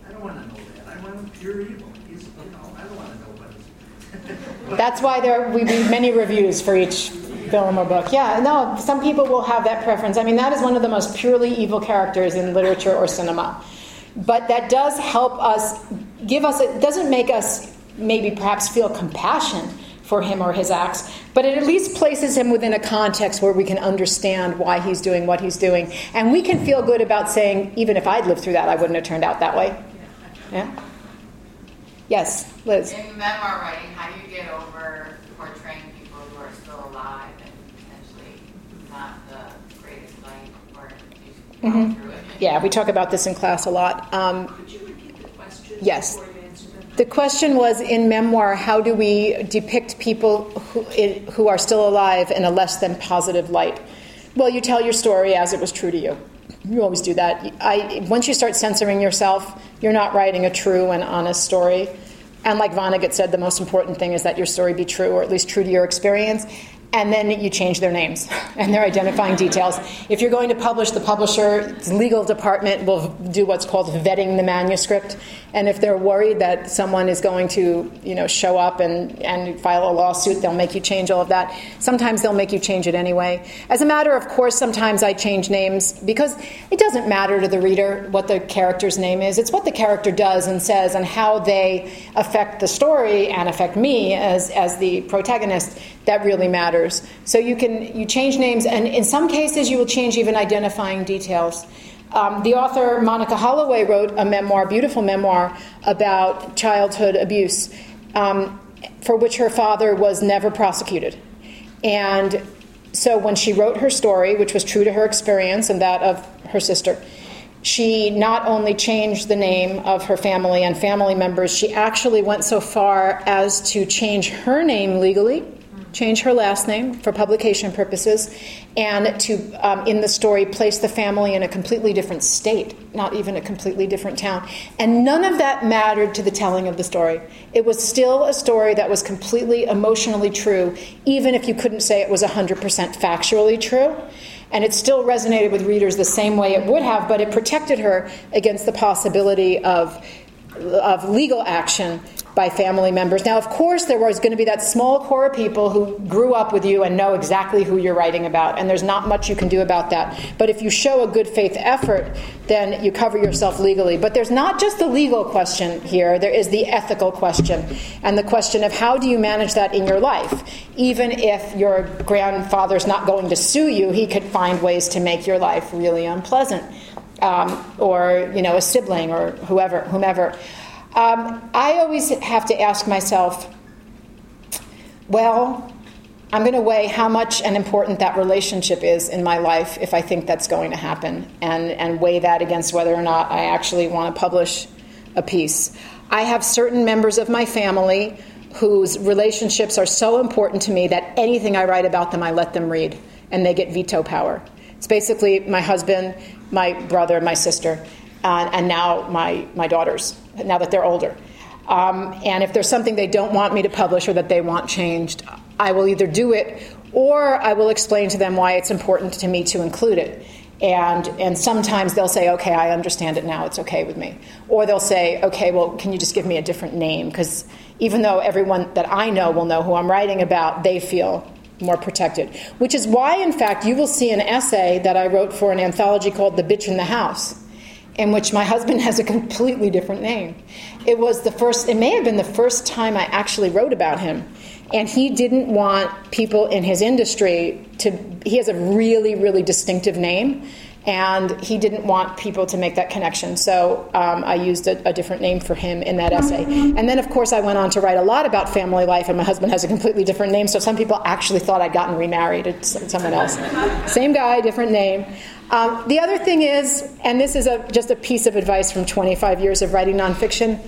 I don't want to know that. I want pure evil. He's, you know, I don't want to know what. That's why there we read many reviews for each film or book. Yeah, no, some people will have that preference. I mean, that is one of the most purely evil characters in literature or cinema. But that does help us give us it doesn't make us maybe perhaps feel compassion for him or his acts, but it at least places him within a context where we can understand why he's doing what he's doing. And we can feel good about saying, even if I'd lived through that, I wouldn't have turned out that way. Yeah? Yes, Liz. In memoir writing, how do you get over portraying people who are still alive and potentially not the greatest light or you Mhm. through it? Yeah, we talk about this in class a lot. Um, Could you repeat the question? Yes. Before you answer them? The question was in memoir, how do we depict people who, who are still alive in a less than positive light? Well, you tell your story as it was true to you. You always do that. I, once you start censoring yourself, you're not writing a true and honest story. And like Vonnegut said, the most important thing is that your story be true, or at least true to your experience. And then you change their names and their identifying details. If you're going to publish, the publisher's legal department will do what's called vetting the manuscript. And if they're worried that someone is going to, you know, show up and, and file a lawsuit, they'll make you change all of that. Sometimes they'll make you change it anyway. As a matter of course, sometimes I change names because it doesn't matter to the reader what the character's name is. It's what the character does and says and how they affect the story and affect me as, as the protagonist that really matters. So you can you change names, and in some cases you will change even identifying details. Um, the author Monica Holloway wrote a memoir, beautiful memoir, about childhood abuse, um, for which her father was never prosecuted. And so when she wrote her story, which was true to her experience and that of her sister, she not only changed the name of her family and family members, she actually went so far as to change her name legally, change her last name for publication purposes, and to, um, in the story, place the family in a completely different state, not even a completely different town. And none of that mattered to the telling of the story. It was still a story that was completely emotionally true, even if you couldn't say it was 100% factually true and it still resonated with readers the same way it would have, but it protected her against the possibility of, of legal action by family members. Now, of course, there was going to be that small core of people who grew up with you and know exactly who you're writing about, and there's not much you can do about that. But if you show a good faith effort, then you cover yourself legally. But there's not just the legal question here, there is the ethical question, and the question of how do you manage that in your life? Even if your grandfather's not going to sue you, he could find ways to make your life really unpleasant. Um, or you know a sibling or whoever whomever um, I always have to ask myself, well, I'm going to weigh how much and important that relationship is in my life if I think that's going to happen, and, and weigh that against whether or not I actually want to publish a piece. I have certain members of my family whose relationships are so important to me that anything I write about them, I let them read, and they get veto power. It's basically my husband, my brother, my sister, uh, and now my, my daughters, now that they're older. Um, and if there's something they don't want me to publish or that they want changed, I will either do it or I will explain to them why it's important to me to include it. And, and sometimes they'll say, okay, I understand it now, it's okay with me. Or they'll say, okay, well, can you just give me a different name? Because even though everyone that I know will know who I'm writing about, they feel more protected. Which is why, in fact, you will see an essay that I wrote for an anthology called The Bitch in the House, in which my husband has a completely different name. It was the first, it may have been the first time I actually wrote about him. And he didn't want people in his industry to, he has a really, really distinctive name and he didn't want people to make that connection. So um, I used a, a, different name for him in that essay. And then, of course, I went on to write a lot about family life, and my husband has a completely different name. So some people actually thought I'd gotten remarried to someone else. Same guy, different name. Um, the other thing is, and this is a, just a piece of advice from 25 years of writing nonfiction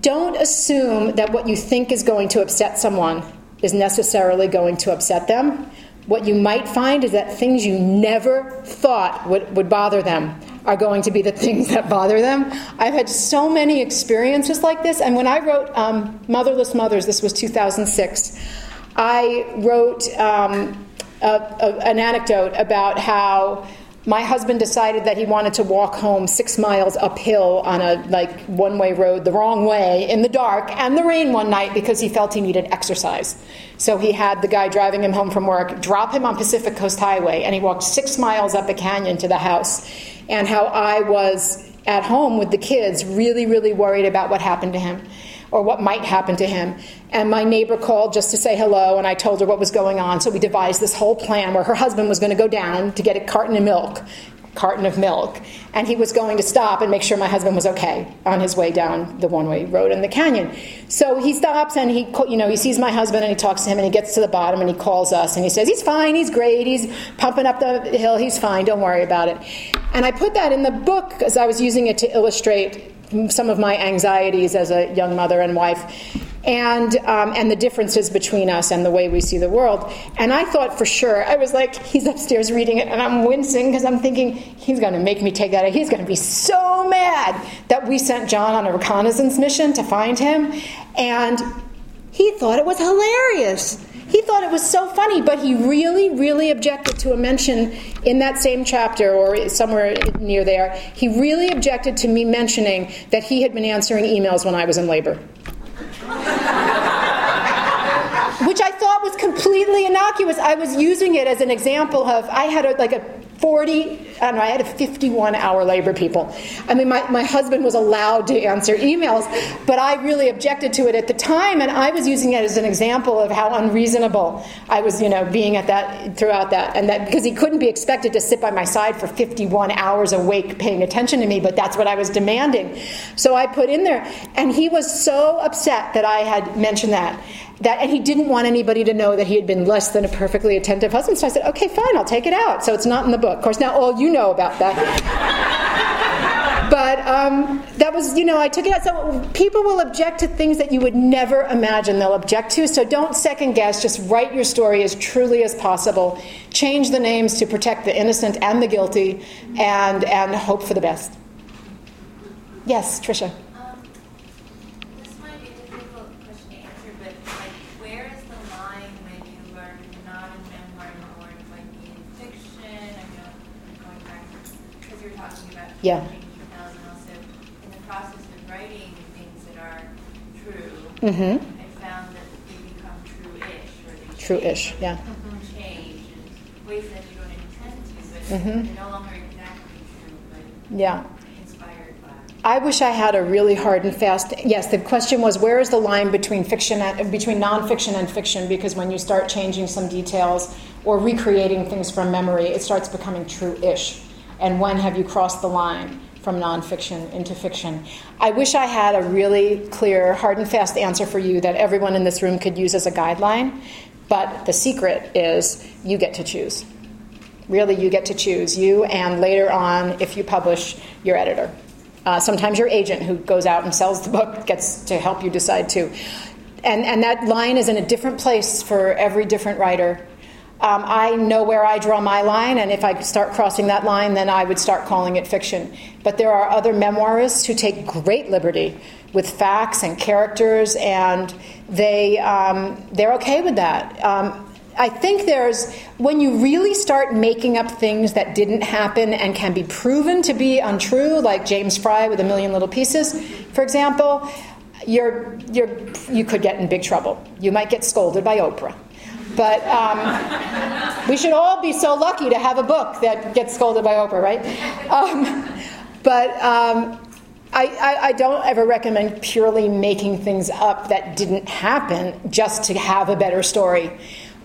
don't assume that what you think is going to upset someone is necessarily going to upset them what you might find is that things you never thought would, would bother them are going to be the things that bother them. I've had so many experiences like this, and when I wrote um, Motherless Mothers, this was 2006, I wrote um, a, an anecdote about how my husband decided that he wanted to walk home six miles uphill on a like one way road the wrong way in the dark and the rain one night because he felt he needed exercise. So he had the guy driving him home from work drop him on pacific coast highway and he walked six miles up a canyon to the house. And how i was at home with the kids really really worried about what happened to him or what might happen to him. And my neighbor called just to say hello, and I told her what was going on. So we devised this whole plan where her husband was going to go down to get a carton of milk, carton of milk, and he was going to stop and make sure my husband was okay on his way down the one-way road in the canyon. So he stops and he, you know, he sees my husband and he talks to him and he gets to the bottom and he calls us and he says he's fine, he's great, he's pumping up the hill, he's fine, don't worry about it. And I put that in the book because I was using it to illustrate some of my anxieties as a young mother and wife, and um, and the differences between us and the way we see the world. And I thought for sure, I was like, he's upstairs reading it, and I'm wincing because I'm thinking he's going to make me take that. He's going to be so mad that we sent John on a reconnaissance mission to find him, and he thought it was hilarious. He thought it was so funny, but he really, really objected to a mention in that same chapter or somewhere near there. He really objected to me mentioning that he had been answering emails when I was in labor. Which I thought was completely innocuous. I was using it as an example of I had a, like a 40, I don't know, I had a 51 hour labor people. I mean, my, my husband was allowed to answer emails, but I really objected to it at the time, and I was using it as an example of how unreasonable I was, you know, being at that throughout that. And that because he couldn't be expected to sit by my side for 51 hours awake paying attention to me, but that's what I was demanding. So I put in there, and he was so upset that I had mentioned that that, and he didn't want anybody to know that he had been less than a perfectly attentive husband. So I said, okay, fine, I'll take it out. So it's not in the book. Of course, now all you know about that. but um, that was, you know, I took it out. So people will object to things that you would never imagine they'll object to. So don't second guess. Just write your story as truly as possible. Change the names to protect the innocent and the guilty, and and hope for the best. Yes, Tricia. Yeah. And also in the process of writing things that are true, mm-hmm. I found that they become true-ish. Or they true-ish, change, yeah. Change in ways that you don't intend to, but mm-hmm. they're no longer exactly true, but yeah. I wish I had a really hard and fast. Yes, the question was where is the line between fiction and, between nonfiction and fiction? Because when you start changing some details or recreating things from memory, it starts becoming true-ish and when have you crossed the line from nonfiction into fiction? I wish I had a really clear, hard and fast answer for you that everyone in this room could use as a guideline, but the secret is you get to choose. Really, you get to choose. You and later on, if you publish, your editor. Uh, sometimes your agent who goes out and sells the book gets to help you decide too. And, and that line is in a different place for every different writer Um, I know where I draw my line, and if I start crossing that line, then I would start calling it fiction. But there are other memoirists who take great liberty with facts and characters, and they um, they're okay with that. Um, I think there's when you really start making up things that didn't happen and can be proven to be untrue, like James Frey with a million little pieces, for example, you're, you're, you could get in big trouble. You might get scolded by Oprah. But um, we should all be so lucky to have a book that gets scolded by Oprah, right? Um, but um, I, I, I, don't ever recommend purely making things up that didn't happen just to have a better story.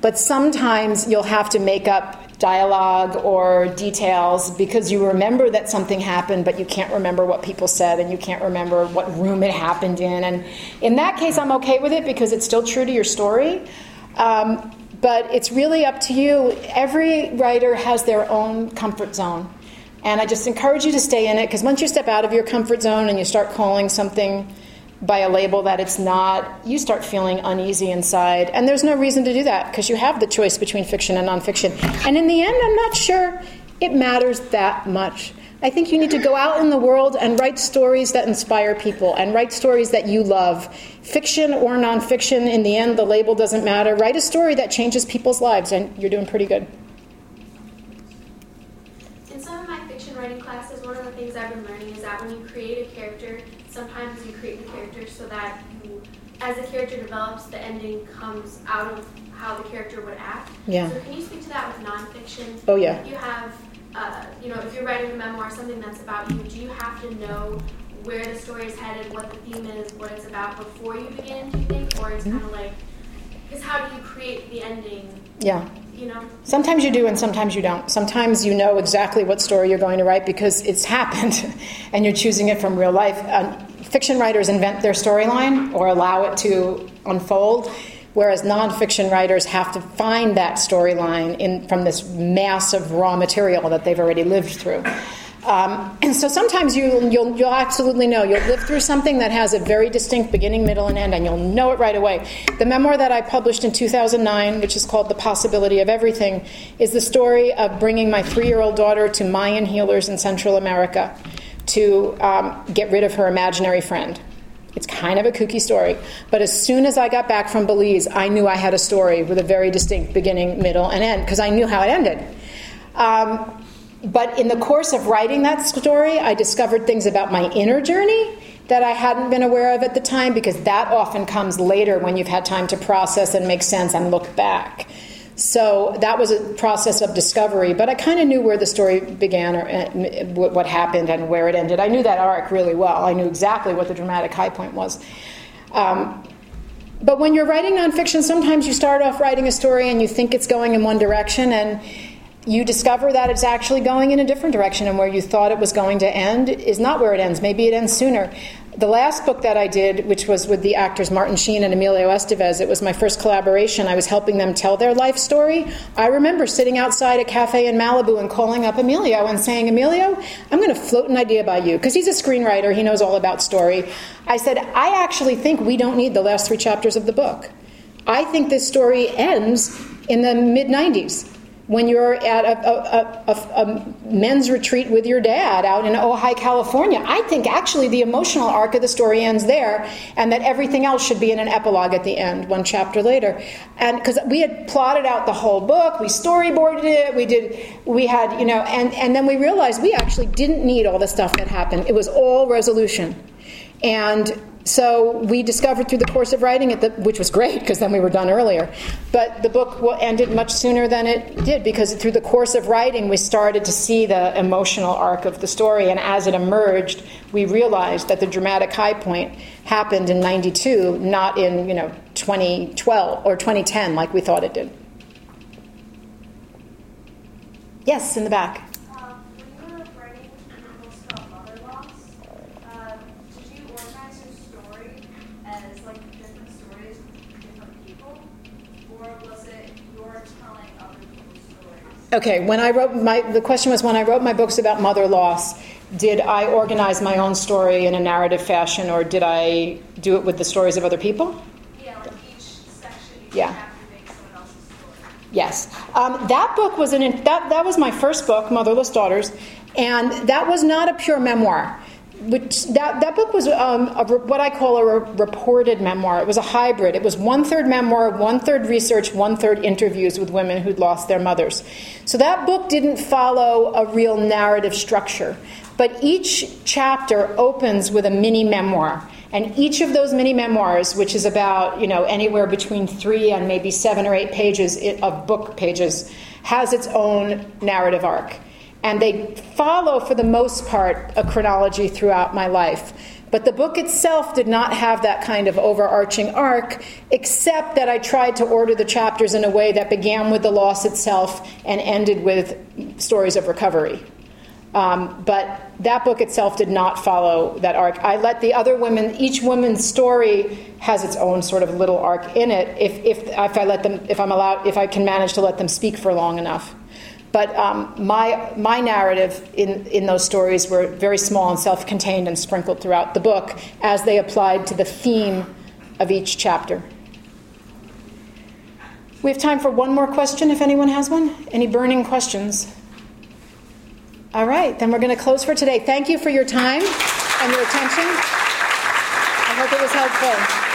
But sometimes you'll have to make up dialogue or details because you remember that something happened, but you can't remember what people said and you can't remember what room it happened in. And in that case, I'm okay with it because it's still true to your story. Um, but it's really up to you. Every writer has their own comfort zone. And I just encourage you to stay in it because once you step out of your comfort zone and you start calling something by a label that it's not, you start feeling uneasy inside. And there's no reason to do that because you have the choice between fiction and nonfiction. And in the end, I'm not sure it matters that much. I think you need to go out in the world and write stories that inspire people and write stories that you love. Fiction or nonfiction, in the end, the label doesn't matter. Write a story that changes people's lives, and you're doing pretty good. In some of my fiction writing classes, one of the things I've been learning is that when you create a character, sometimes you create the character so that you, as the character develops, the ending comes out of how the character would act. Yeah. So can you speak to that with nonfiction? Oh yeah. You have, uh, you know, if you're writing a memoir, something that's about you, do you have to know where the story is headed, what the theme is, what it's about before you begin? Do you think, or it's mm-hmm. kind of like, because how do you create the ending? Yeah. You know? Sometimes you do and sometimes you don't. Sometimes you know exactly what story you're going to write because it's happened and you're choosing it from real life. Uh, fiction writers invent their storyline or allow it to unfold, whereas nonfiction writers have to find that storyline from this mass of raw material that they've already lived through. Um, and so sometimes you, you'll, you'll absolutely know. You'll live through something that has a very distinct beginning, middle, and end, and you'll know it right away. The memoir that I published in 2009, which is called The Possibility of Everything, is the story of bringing my three year old daughter to Mayan healers in Central America to um, get rid of her imaginary friend. It's kind of a kooky story. But as soon as I got back from Belize, I knew I had a story with a very distinct beginning, middle, and end because I knew how it ended. Um, but in the course of writing that story, I discovered things about my inner journey that I hadn't been aware of at the time because that often comes later when you've had time to process and make sense and look back. So that was a process of discovery, but I kind of knew where the story began or uh, what happened and where it ended. I knew that arc really well. I knew exactly what the dramatic high point was. Um, but when you're writing nonfiction, sometimes you start off writing a story and you think it's going in one direction, and you discover that it's actually going in a different direction, and where you thought it was going to end is not where it ends. Maybe it ends sooner. The last book that I did, which was with the actors Martin Sheen and Emilio Estevez, it was my first collaboration. I was helping them tell their life story. I remember sitting outside a cafe in Malibu and calling up Emilio and saying, Emilio, I'm going to float an idea by you, because he's a screenwriter, he knows all about story. I said, I actually think we don't need the last three chapters of the book. I think this story ends in the mid 90s when you're at a, a, a, a, men's retreat with your dad out in Ojai, California. I think actually the emotional arc of the story ends there, and that everything else should be in an epilogue at the end, one chapter later. And because we had plotted out the whole book, we storyboarded it, we did, we had, you know, and, and then we realized we actually didn't need all the stuff that happened. It was all resolution. And so we discovered through the course of writing it, that, which was great because then we were done earlier. But the book ended much sooner than it did because through the course of writing, we started to see the emotional arc of the story. And as it emerged, we realized that the dramatic high point happened in 92, not in, you know, 2012 or 2010 like we thought it did. Yes, in the back. Okay, when I wrote my, the question was when I wrote my books about mother loss, did I organize my own story in a narrative fashion or did I do it with the stories of other people? Yeah, like each section, each yeah. chapter makes someone else's story. Yes. Um, that book was an that that was my first book, Motherless Daughters, and that was not a pure memoir. Which that, that book was um, a, what I call a re- reported memoir. It was a hybrid. It was one third memoir, one third research, one third interviews with women who'd lost their mothers. So that book didn't follow a real narrative structure, but each chapter opens with a mini memoir. And each of those mini memoirs, which is about you know anywhere between three and maybe seven or eight pages of book pages, has its own narrative arc and they follow, for the most part, a chronology throughout my life. But the book itself did not have that kind of overarching arc, except that I tried to order the chapters in a way that began with the loss itself and ended with stories of recovery. Um, but that book itself did not follow that arc. I let the other women, each woman's story has its own sort of little arc in it. If, if, if I let them, if I'm allowed, if I can manage to let them speak for long enough. But um, my, my narrative in, in those stories were very small and self contained and sprinkled throughout the book as they applied to the theme of each chapter. We have time for one more question if anyone has one. Any burning questions? All right, then we're going to close for today. Thank you for your time and your attention. I hope it was helpful.